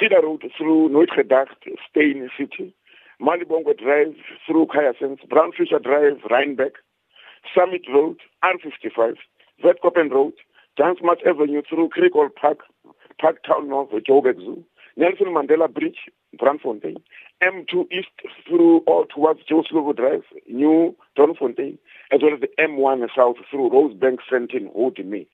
Cedar Road through Noordgedacht, Steyn City, Malibongo Drive through Hyacinth, Brownfisher Drive, Rhinebeck, Summit Road, R55, Witkoppen Road, Jan Smuts Avenue through Craighall Park, Parktown North, Joburg Zoo, Nelson Mandela Bridge, Braamfontein, M2 East through all towards Joe Slovo Drive, New Doornfontein, as well as the M1 South through Rosebank, Fenton, Me.